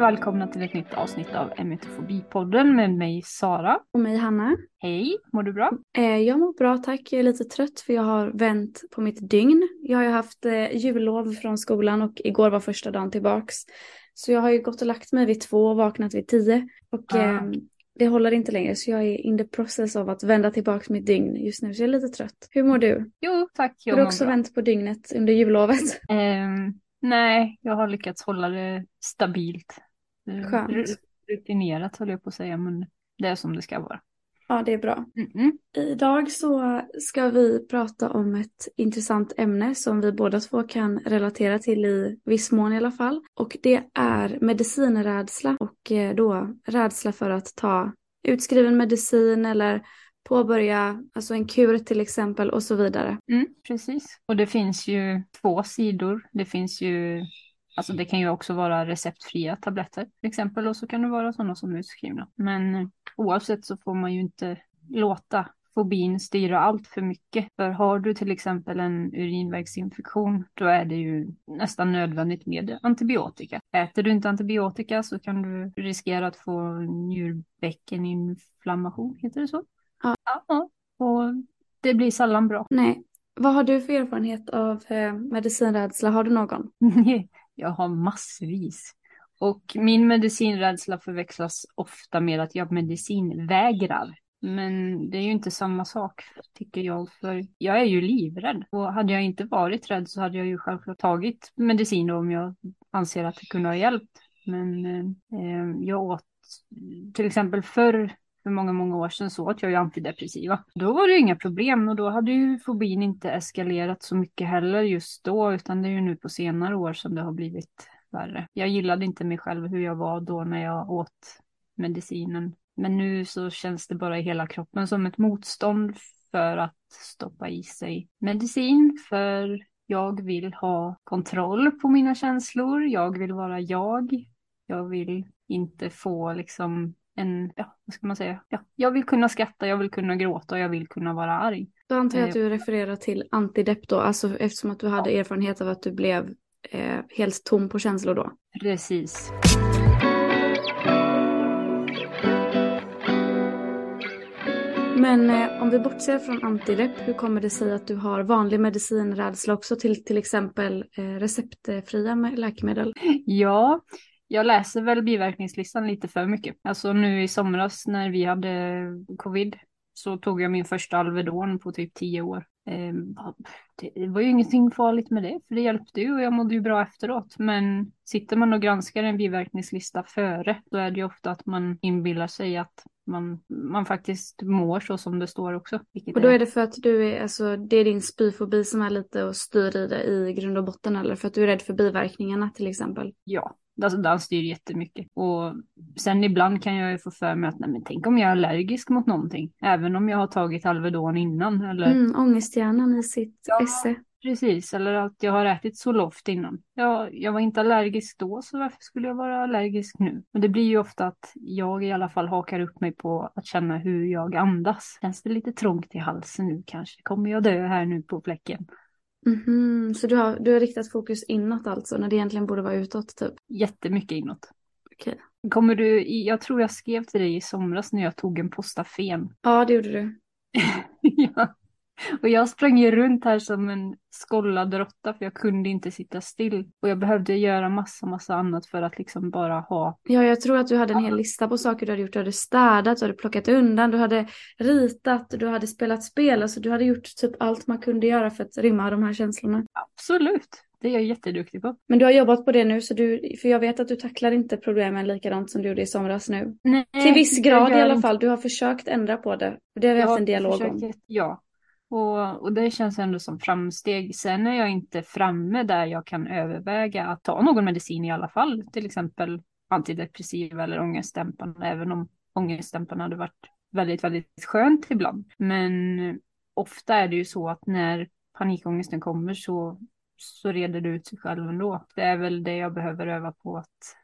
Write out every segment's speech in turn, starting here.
välkomna till ett nytt avsnitt av Emetofobipodden med mig Sara. Och mig Hanna. Hej, mår du bra? Eh, jag mår bra tack, jag är lite trött för jag har vänt på mitt dygn. Jag har ju haft eh, jullov från skolan och igår var första dagen tillbaks. Så jag har ju gått och lagt mig vid två och vaknat vid tio. Och eh, det håller inte längre så jag är in the process av att vända tillbaks mitt dygn just nu så jag är lite trött. Hur mår du? Jo, tack. Jag Har du också bra. vänt på dygnet under jullovet? Ehm, nej, jag har lyckats hålla det stabilt. Eh, Skönt. ru- Rutinerat höll jag på att säga, men det är som det ska vara. Ja, det är bra. Mm-mm. Idag så ska vi prata om ett intressant ämne som vi båda två kan relatera till i viss mån i alla fall. Och det är medicinrädsla och eh, då rädsla för att ta utskriven medicin eller påbörja alltså en kur till exempel och så vidare. Mm, precis. Och det finns ju två sidor. Det finns ju, alltså det kan ju också vara receptfria tabletter till exempel och så kan det vara sådana som är utskrivna. Men eh, oavsett så får man ju inte låta fobin styra allt för mycket. För har du till exempel en urinvägsinfektion då är det ju nästan nödvändigt med antibiotika. Äter du inte antibiotika så kan du riskera att få njurbäckeninflammation, heter det så? Ja. ja. Och det blir sällan bra. Nej, vad har du för erfarenhet av eh, medicinrädsla? Har du någon? Jag har massvis. Och min medicinrädsla förväxlas ofta med att jag medicinvägrar. Men det är ju inte samma sak tycker jag. För jag är ju livrädd. Och hade jag inte varit rädd så hade jag ju självklart tagit medicin då om jag anser att det kunde ha hjälpt. Men eh, jag åt till exempel förr för många, många år sedan så åt jag ju antidepressiva. Då var det ju inga problem och då hade ju fobin inte eskalerat så mycket heller just då, utan det är ju nu på senare år som det har blivit värre. Jag gillade inte mig själv hur jag var då när jag åt medicinen. Men nu så känns det bara i hela kroppen som ett motstånd för att stoppa i sig medicin, för jag vill ha kontroll på mina känslor, jag vill vara jag, jag vill inte få liksom en, ja, vad ska man säga? Ja, jag vill kunna skratta, jag vill kunna gråta och jag vill kunna vara arg. Då antar jag Eh. att du refererar till antidepp då, alltså eftersom att du hade erfarenhet av att du blev eh, helt tom på känslor då. Precis. Men eh, om vi bortser från antidepp, hur kommer det sig att du har vanlig medicinrädsla också till till exempel eh, receptfria med- läkemedel? Ja, jag läser väl biverkningslistan lite för mycket. Alltså nu i somras när vi hade covid så tog jag min första Alvedon på typ tio år. Eh, Det var ju ingenting farligt med det, för det hjälpte ju och jag mådde ju bra efteråt. Men sitter man och granskar en biverkningslista före, så är det ju ofta att man inbillar sig att man, man faktiskt mår så som det står också. Och då är det för att du är, alltså det är din spyfobi som är lite och styr i det i grund och botten eller för att du är rädd för biverkningarna till exempel? Ja, alltså den styr jättemycket. Och sen ibland kan jag ju få för mig att nej men tänk om jag är allergisk mot någonting. Även om jag har tagit Alvedon innan. Eller Mm, ångesthjärnan i sitt Ja. esse. precis, eller att jag har ätit Zoloft innan. Ja, jag var inte allergisk då så varför skulle jag vara allergisk nu? Och det blir ju ofta att jag i alla fall hakar upp mig på att känna hur jag andas. Känns det lite trångt i halsen nu kanske? Kommer jag dö här nu på fläcken? Mhm, Så du har, du har riktat fokus inåt alltså när det egentligen borde vara utåt typ? Jättemycket inåt. Okej. Kommer du, jag tror jag skrev till dig i somras när jag tog en postafen. Ja, det gjorde du. ja. Och jag sprang ju runt här som en skollad råtta för jag kunde inte sitta still. Och jag behövde göra massa, massa annat för att liksom bara ha. Ja, jag tror att du hade en hel lista på saker du hade gjort. Du hade städat, du hade plockat undan, du hade ritat, du hade spelat spel. Alltså du hade gjort typ allt man kunde göra för att rymma de här känslorna. Absolut, det är jag jätteduktig på. Men du har jobbat på det nu, så du, för jag vet att du tacklar inte problemen likadant som du gjorde i somras nu. Nej, Till viss grad i alla fall. Du har försökt ändra på det. Det har vi jag haft en dialog om. försöker- Ja, och, och det känns ändå som framsteg. Sen är jag inte framme där jag kan överväga att ta någon medicin i alla fall. Till exempel antidepressiva eller ångestdämpande, även om ångestdämpande hade varit väldigt, väldigt skönt ibland. Men ofta är det ju så att när panikångesten kommer så, så reder det ut sig själv ändå. Det är väl det jag behöver öva på att,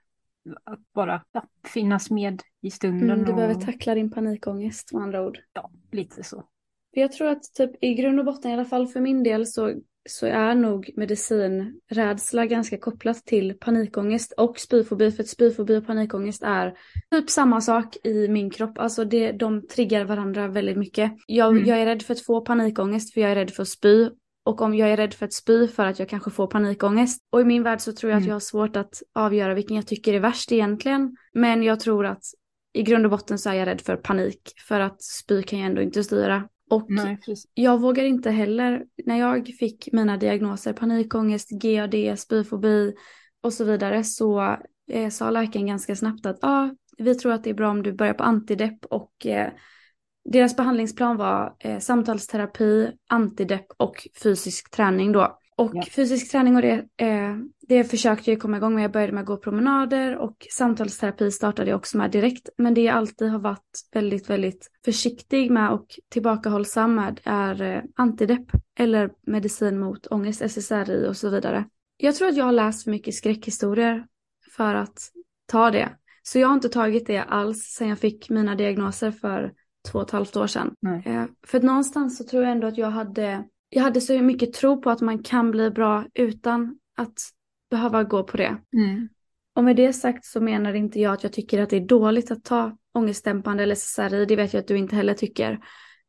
att bara ja, finnas med i stunden. Mm, du och, behöver tackla din panikångest med andra ord. Ja, lite så. För jag tror att typ i grund och botten, i alla fall för min del, så så är nog medicinrädsla ganska kopplat till panikångest och spyfobi. För att spyfobi och panikångest är typ samma sak i min kropp. Alltså det, de triggar varandra väldigt mycket. Jag, mm. jag är rädd för att få panikångest för jag är rädd för att spy. Och om jag är rädd för att spy för att jag kanske får panikångest. Och i min värld så tror jag mm. att jag har svårt att avgöra vilken jag tycker är värst egentligen. Men jag tror att i grund och botten så är jag rädd för panik. För att spy kan jag ändå inte styra. Och Nej, jag vågar inte heller, när jag fick mina diagnoser, panikångest, GAD, spyfobi och så vidare, så eh, sa läkaren ganska snabbt att ah, vi tror att det är bra om du börjar på antidepp och eh, deras behandlingsplan var eh, samtalsterapi, antidepp och fysisk träning då. Och ja. fysisk träning och det, eh, det försökte jag komma igång med. Jag började med att gå promenader och samtalsterapi startade jag också med direkt. Men det jag alltid har varit väldigt, väldigt försiktig med och tillbakahållsam med är eh, antidepp eller medicin mot ångest, SSRI och så vidare. Jag tror att jag har läst för mycket skräckhistorier för att ta det. Så jag har inte tagit det alls sedan jag fick mina diagnoser för två och ett halvt år sedan. Eh, för att någonstans så tror jag ändå att jag hade jag hade så mycket tro på att man kan bli bra utan att behöva gå på det. Mm. Och med det sagt så menar inte jag att jag tycker att det är dåligt att ta ångestdämpande eller SSRI. Det vet jag att du inte heller tycker.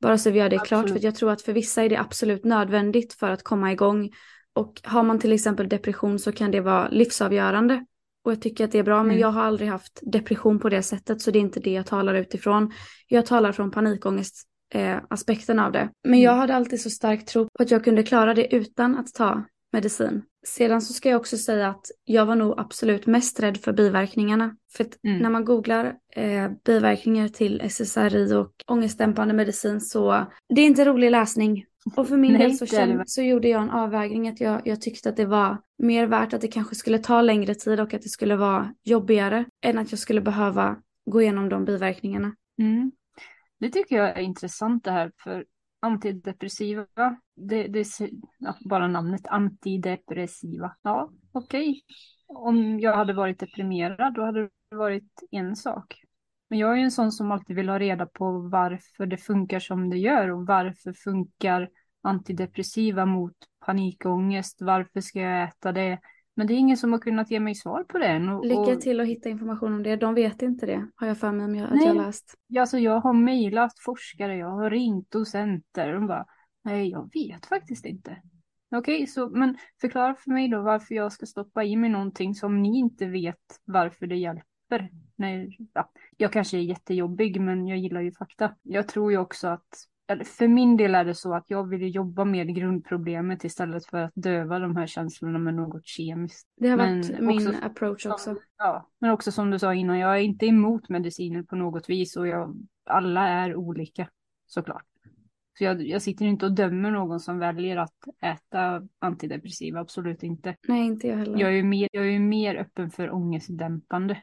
Bara så vi gör det absolut. klart. För jag tror att för vissa är det absolut nödvändigt för att komma igång. Och har man till exempel depression så kan det vara livsavgörande. Och jag tycker att det är bra. Mm. Men jag har aldrig haft depression på det sättet. Så det är inte det jag talar utifrån. Jag talar från panikångest eh, aspekten av det. Men jag mm. hade alltid så stark tro på att jag kunde klara det utan att ta medicin. Sedan så ska jag också säga att jag var nog absolut mest rädd för biverkningarna. För mm. när man googlar eh, biverkningar till SSRI och ångestdämpande medicin så det är inte rolig läsning. Och för min Nej, del så, kände, så gjorde jag en avvägning att jag, jag tyckte att det var mer värt att det kanske skulle ta längre tid och att det skulle vara jobbigare än att jag skulle behöva gå igenom de biverkningarna. Mm. Det tycker jag är intressant det här för antidepressiva, det, det ja, bara namnet antidepressiva. Ja, okej. Okay. Om jag hade varit deprimerad då hade det varit en sak. Men jag är ju en sån som alltid vill ha reda på varför det funkar som det gör och varför funkar antidepressiva mot panikångest? Varför ska jag äta det? Men det är ingen som har kunnat ge mig svar på det än. Och, Lycka till att hitta information om det. De vet inte det, har jag för mig om jag, att jag läst. Alltså jag har mejlat forskare, jag har ringt docenter. De bara, nej jag vet faktiskt inte. Okej, okay, så men förklara för mig då varför jag ska stoppa i mig någonting som ni inte vet varför det hjälper. Nej, ja, jag kanske är jättejobbig men jag gillar ju fakta. Jag tror ju också att för min del är det så att jag vill jobba med grundproblemet istället för att döva de här känslorna med något kemiskt. Det har men varit min också, approach också. Ja, men också som du sa innan, jag är inte emot mediciner på något vis och jag, alla är olika såklart. Så jag, jag sitter inte och dömer någon som väljer att äta antidepressiva, absolut inte. Nej, inte jag heller. Jag är ju mer, jag är mer öppen för ångestdämpande.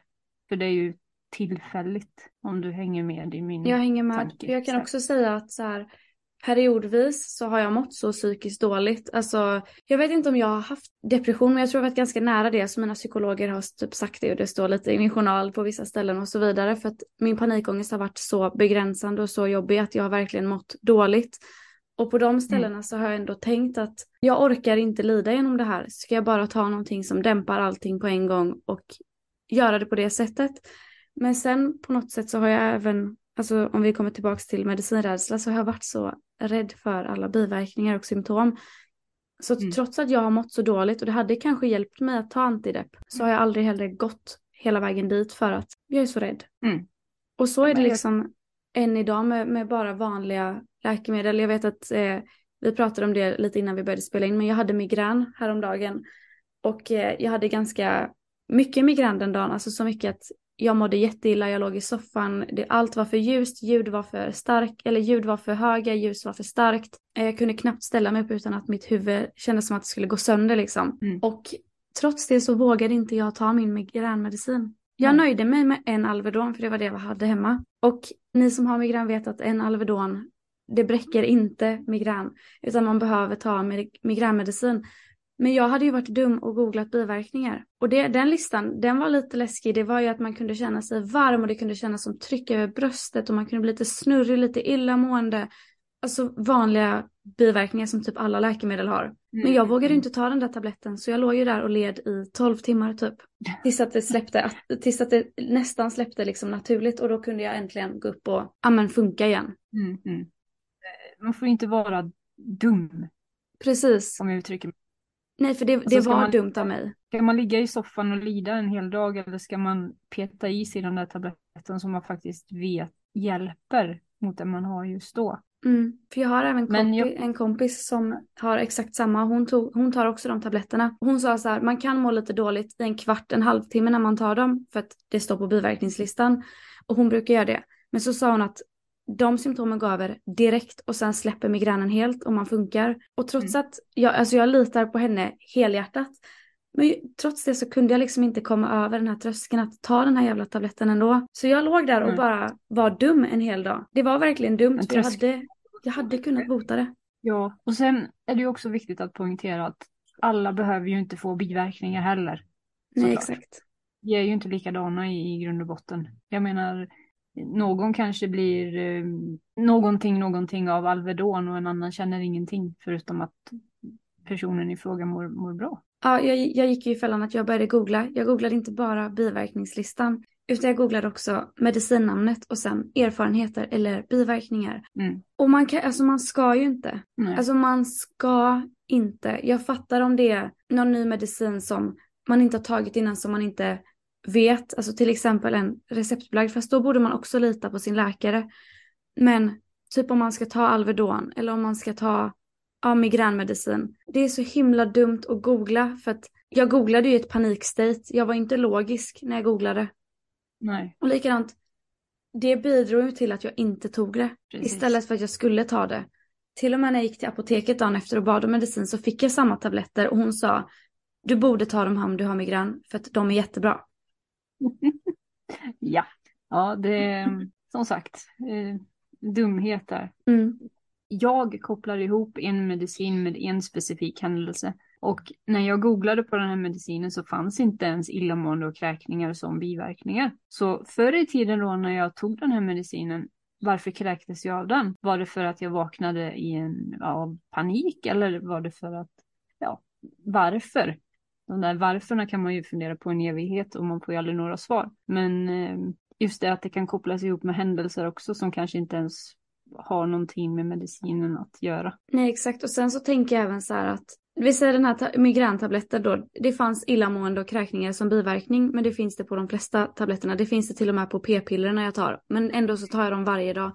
För det är ju tillfälligt. Om du hänger med i min Jag hänger med. Tanke. Jag kan också säga att så här, periodvis så har jag mått så psykiskt dåligt. Alltså, jag vet inte om jag har haft depression, men jag tror jag varit ganska nära det. Så mina psykologer har typ sagt det och det står lite i min journal på vissa ställen och så vidare. För att min panikångest har varit så begränsande och så jobbig att jag har verkligen mått dåligt. Och på de mm. ställena mm. så har jag ändå tänkt att jag orkar inte lida genom det här. Ska jag bara ta någonting som dämpar allting på en gång och göra det på det sättet. Men sen på något sätt så har jag även, alltså om vi kommer tillbaka till medicinrädsla så har jag varit så rädd för alla biverkningar och symptom. Så mm. trots att jag har mått så dåligt och det hade kanske hjälpt mig att ta antidepp så har jag aldrig heller gått hela vägen dit för att jag är så rädd. Mm. Och så är det liksom än idag med, med bara vanliga läkemedel. Jag vet att eh, vi pratade om det lite innan vi började spela in men jag hade migrän häromdagen och eh, jag hade ganska mycket migrän den dagen, alltså så mycket att jag mådde jätteilla, jag låg i soffan, det, allt var för ljust, ljud var för starkt, eller ljud var för höga, ljus var för starkt. Eh, jag kunde knappt ställa mig upp utan att mitt huvud kändes som att det skulle gå sönder liksom. Mm. Och trots det så vågade inte jag ta min migränmedicin. Jag mm. nöjde mig med en Alvedon för det var det jag hade hemma. Och ni som har migrän vet att en Alvedon, det bräcker inte migrän, utan man behöver ta migränmedicin. Men jag hade ju varit dum och googlat biverkningar. Och det, den listan, den var lite läskig. Det var ju att man kunde känna sig varm och det kunde kännas som tryck över bröstet och man kunde bli lite snurrig, lite illamående. alltså vanliga biverkningar som typ alla läkemedel har. Mm. Men jag vågade inte ta den där tabletten så jag låg ju där och led i 12 timmar typ. Tills att det släppte, tills att det nästan släppte liksom naturligt och då kunde jag äntligen gå upp och, ja men funka igen. Mm, mm. Man får inte vara dum, Precis. om jag uttrycker mig. Nej för det, det var man- dumt av mig. Ska man ligga i soffan och lida en hel dag eller ska man peta i sig den där tabletten som man faktiskt vet hjälper mot det man har just då? Mm. För jag har även kompi- jag- en kompis som har exakt samma. Hon, tog, hon tar också de tabletterna. Hon sa så här, man kan må lite dåligt i en kvart, en halvtimme när man tar dem. För att det står på biverkningslistan. Och hon brukar göra det. Men så sa hon att de symptomen går över direkt och sen släpper migränen helt om man funkar. Och trots att jag, alltså jag litar på henne helhjärtat. Men trots det så kunde jag liksom inte komma över den här tröskeln att ta den här jävla tabletten ändå. Så jag låg där och Nej. bara var dum en hel dag. Det var verkligen dumt för jag hade, jag hade kunnat bota det. Ja, och sen är det ju också viktigt att poängtera att alla behöver ju inte få biverkningar heller. Nej såklart. exakt. Vi är ju inte likadana i, i grund och botten. Jag menar, någon kanske blir eh, någonting, någonting av Alvedon och en annan känner ingenting förutom att personen i fråga mår, mår bra. Ja, jag, jag gick ju i fällan att jag började googla. Jag googlade inte bara biverkningslistan. Utan jag googlade också medicinnamnet och sen erfarenheter eller biverkningar. Mm. Och man kan, alltså man ska ju inte. Nej. Alltså man ska inte. Jag fattar om det är någon ny medicin som man inte har tagit innan som man inte vet. Alltså till exempel en receptbelagd. Fast då borde man också lita på sin läkare. Men typ om man ska ta Alvedon eller om man ska ta ja, migränmedicin. Det är så himla dumt att googla för att jag googlade ju i ett panikstate. Jag var inte logisk när jag googlade. Nej, Och likadant, det bidrog ju till att jag inte tog det. precis. Istället för att jag skulle ta det. Till och med när jag gick till apoteket dagen efter och bad om medicin så fick jag samma tabletter och hon sa du borde ta dem här om du har migrän för att de är jättebra. Ja, ja det är som sagt eh, dumheter. Mm. Jag kopplar ihop en medicin med en specifik händelse. Och när jag googlade på den här medicinen så fanns inte ens illamående och kräkningar som biverkningar. Så förr i tiden då när jag tog den här medicinen, varför kräktes jag av den? Var det för att jag vaknade i en av panik eller var det för att, ja, varför? De där varförna kan man ju fundera på en evighet och man får ju aldrig några svar. Men eh, just det att det kan kopplas ihop med händelser också som kanske inte ens har någonting med medicinen att göra. Nej exakt och sen så tänker jag även så här att vi säger den här ta- migräntabletten då, det fanns illamående och kräkningar som biverkning men det finns det på de flesta tabletterna. Det finns det till och med på p-pillerna jag tar men ändå så tar jag dem varje dag.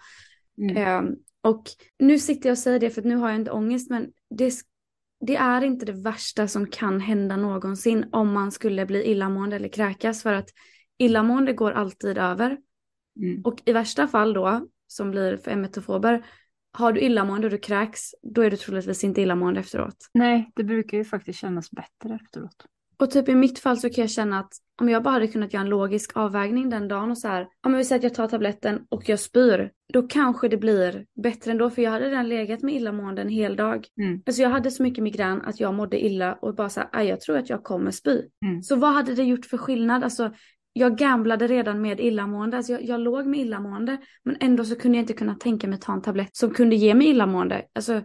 Mm. Ehm, och nu sitter jag och säger det för att nu har jag inte ångest men det, det är inte det värsta som kan hända någonsin om man skulle bli illamående eller kräkas för att illamående går alltid över. Mm. Och i värsta fall då, som blir för emetofober, har du illamående och du kräks, då är du troligtvis inte illamående efteråt. Nej, det brukar ju faktiskt kännas bättre efteråt. Och typ i mitt fall så kan jag känna att om jag bara hade kunnat göra en logisk avvägning den dagen och så här, om vi säger att jag tar tabletten och jag spyr, då kanske det blir bättre ändå för jag hade redan legat med illamående en hel dag. Mm. Alltså jag hade så mycket migrän att jag mådde illa och bara så här, "Aj, jag tror att jag kommer spy. Mm. Så vad hade det gjort för skillnad? Alltså jag gamblade redan med illamående, alltså jag, jag låg med illamående men ändå så kunde jag inte kunna tänka mig ta en tablett som kunde ge mig illamående. Alltså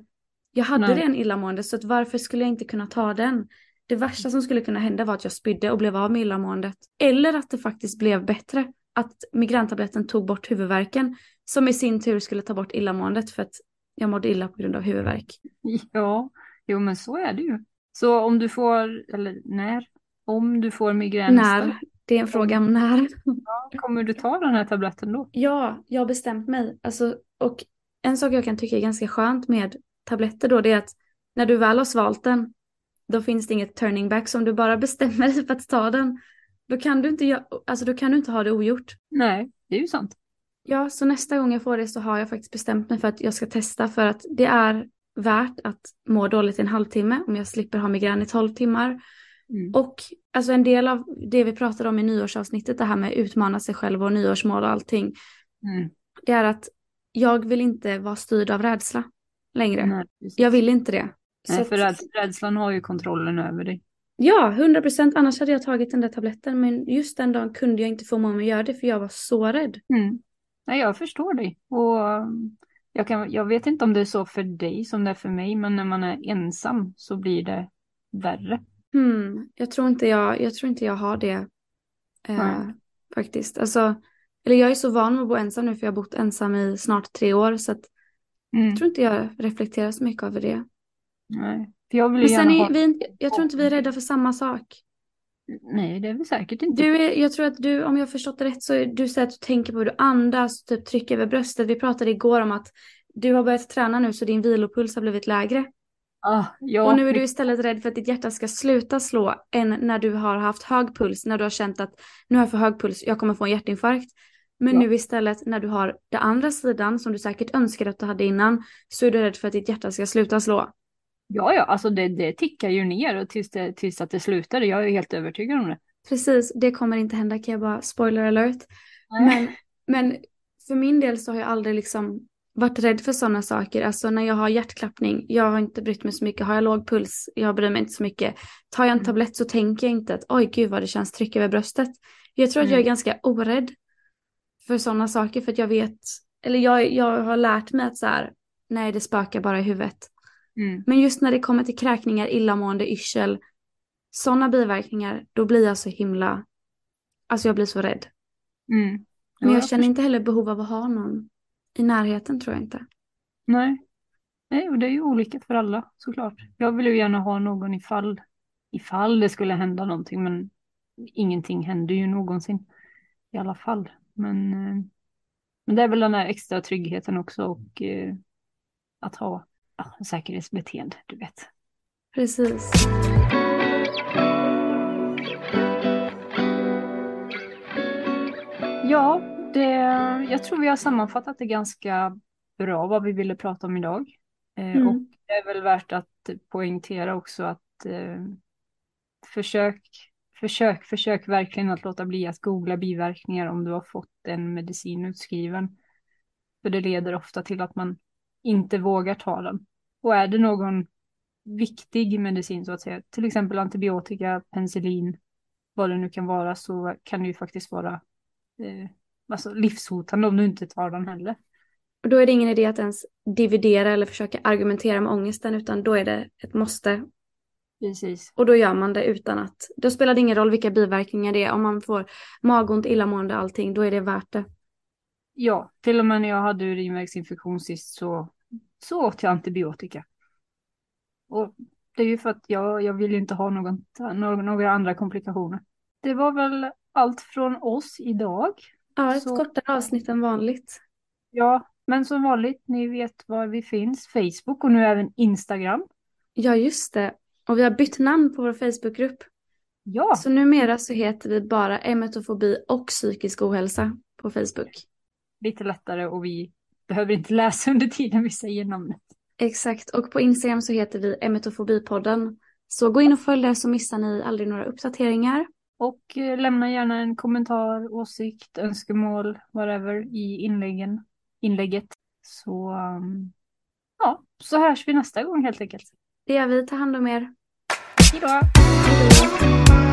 jag hade Nej. redan illamående så att varför skulle jag inte kunna ta den? Det värsta som skulle kunna hända var att jag spydde och blev av med illamåendet. Eller att det faktiskt blev bättre. Att migräntabletten tog bort huvudvärken. Som i sin tur skulle ta bort illamåendet för att jag mådde illa på grund av huvudvärk. Ja, jo men så är det ju. Så om du får, eller när, om du får migrän När? Det är en fråga om när. gång, kommer du ta den här tabletten då? Ja, jag har bestämt mig. Alltså, och en sak jag kan tycka är ganska skönt med tabletter då, det är att när du väl har svalt den, då finns det inget turning back. Så om du bara bestämmer dig för att ta den, då kan du inte, alltså, då kan du inte ha det ogjort. Nej, det är ju sant. Ja, så nästa gång jag får det så har jag faktiskt bestämt mig för att jag ska testa för att det är värt att må dåligt i en halvtimme om jag slipper ha migrän i 12 timmar. Mm. Och alltså en del av det vi pratade om i nyårsavsnittet, det här med utmana sig själv och nyårsmål och allting, Mm. det är att jag vill inte vara styrd av rädsla längre. Nej. Jag vill inte det. Så Nej, att- för räds- rädslan har ju kontrollen över dig. Ja, 100 procent. Annars hade jag tagit den där tabletten. Men just den dagen kunde jag inte få mig att göra det för jag var så rädd. Mm. Nej, jag förstår dig. Och Jag, kan, jag vet inte om det är så för dig som det är för mig, men när man är ensam så blir det värre. Hmm, jag, tror inte jag, jag tror inte jag har det eh, faktiskt. Alltså, eller jag är så van med att bo ensam nu för jag har bott ensam i snart tre år så att mm. jag tror inte jag reflekterar så mycket över det. Nej, för jag vill Men sen är, vi, jag tror inte vi är rädda för samma sak. Nej, det är vi säkert inte. Du är, jag tror att du, om jag har förstått det rätt, så är, du säger att du tänker på hur du andas, typ trycker över bröstet. Vi pratade igår om att du har börjat träna nu så din vilopuls har blivit lägre. Ah, ja. Och nu är du istället rädd för att ditt hjärta ska sluta slå än när du har haft hög puls, när du har känt att nu har jag för hög puls, jag kommer få en hjärtinfarkt. Men ja. nu istället när du har den andra sidan som du säkert önskade att du hade innan så är du rädd för att ditt hjärta ska sluta slå. Ja, ja, alltså det, det tickar ju ner tills, det, tills att det slutar. Jag är helt övertygad om det. Precis, det kommer inte hända kan jag bara spoiler alert. Men, men för min del så har jag aldrig liksom varit rädd för sådana saker. Alltså när jag har hjärtklappning, jag har inte brytt mig så mycket. Har jag låg puls, jag bryr mig inte så mycket. Tar jag en mm. tablett så tänker jag inte att oj gud vad det känns tryck över bröstet. Jag tror att jag är mm. ganska orädd för sådana saker för att jag vet, eller jag, jag har lärt mig att så här, nej det spökar bara i huvudet. Mm. Men just när det kommer till kräkningar, illamående, yrsel, sådana biverkningar, då blir jag så himla, alltså jag blir så rädd. Mm. Men jag känner inte heller behov av att ha någon i närheten tror jag inte. Nej. Nej, och det är ju olika för alla såklart. Jag vill ju gärna ha någon ifall, ifall det skulle hända någonting, men ingenting händer ju någonsin i alla fall. Men, eh, men det är väl den här extra tryggheten också och eh, att ha ja, säkerhetsbeteende, du vet. Precis. Ja, det, jag tror vi har sammanfattat det ganska bra vad vi ville prata om idag. Eh, mm. Och det är väl värt att poängtera också att eh, försök, försök, försök verkligen att låta bli att googla biverkningar om du har fått en medicin utskriven. För det leder ofta till att man inte vågar ta den. Och är det någon viktig medicin så att säga, till exempel antibiotika, penicillin, vad det nu kan vara, så kan det ju faktiskt vara eh, alltså livshotande om du inte tar den heller. Och då är det ingen idé att ens dividera eller försöka argumentera med ångesten, utan då är det ett måste. Precis. Och då gör man det utan att, då spelar det ingen roll vilka biverkningar det är, om man får magont, illamående, allting, då är det värt det. Ja, till och med när jag hade urinvägsinfektion sist så så åt jag antibiotika. Och det är ju för att jag, jag vill ju inte ha någon, några andra komplikationer. Det var väl allt från oss idag. Ja, ett så... kortare avsnitt än vanligt. Ja, men som vanligt, ni vet var vi finns. Facebook och nu även Instagram. Ja, just det. Och vi har bytt namn på vår Facebookgrupp. Ja. Så numera så heter vi bara emetofobi och psykisk ohälsa på Facebook. Lite lättare och vi behöver inte läsa under tiden vi säger namnet. Exakt, och på Instagram så heter vi Emetofobipodden. Så gå in och följ där så missar ni aldrig några uppdateringar. Och eh, lämna gärna en kommentar, åsikt, önskemål, whatever i inläggen, inlägget. Så um, ja, så hörs vi nästa gång helt enkelt. Det gör vi, ta hand om er. Hejdå! Hejdå.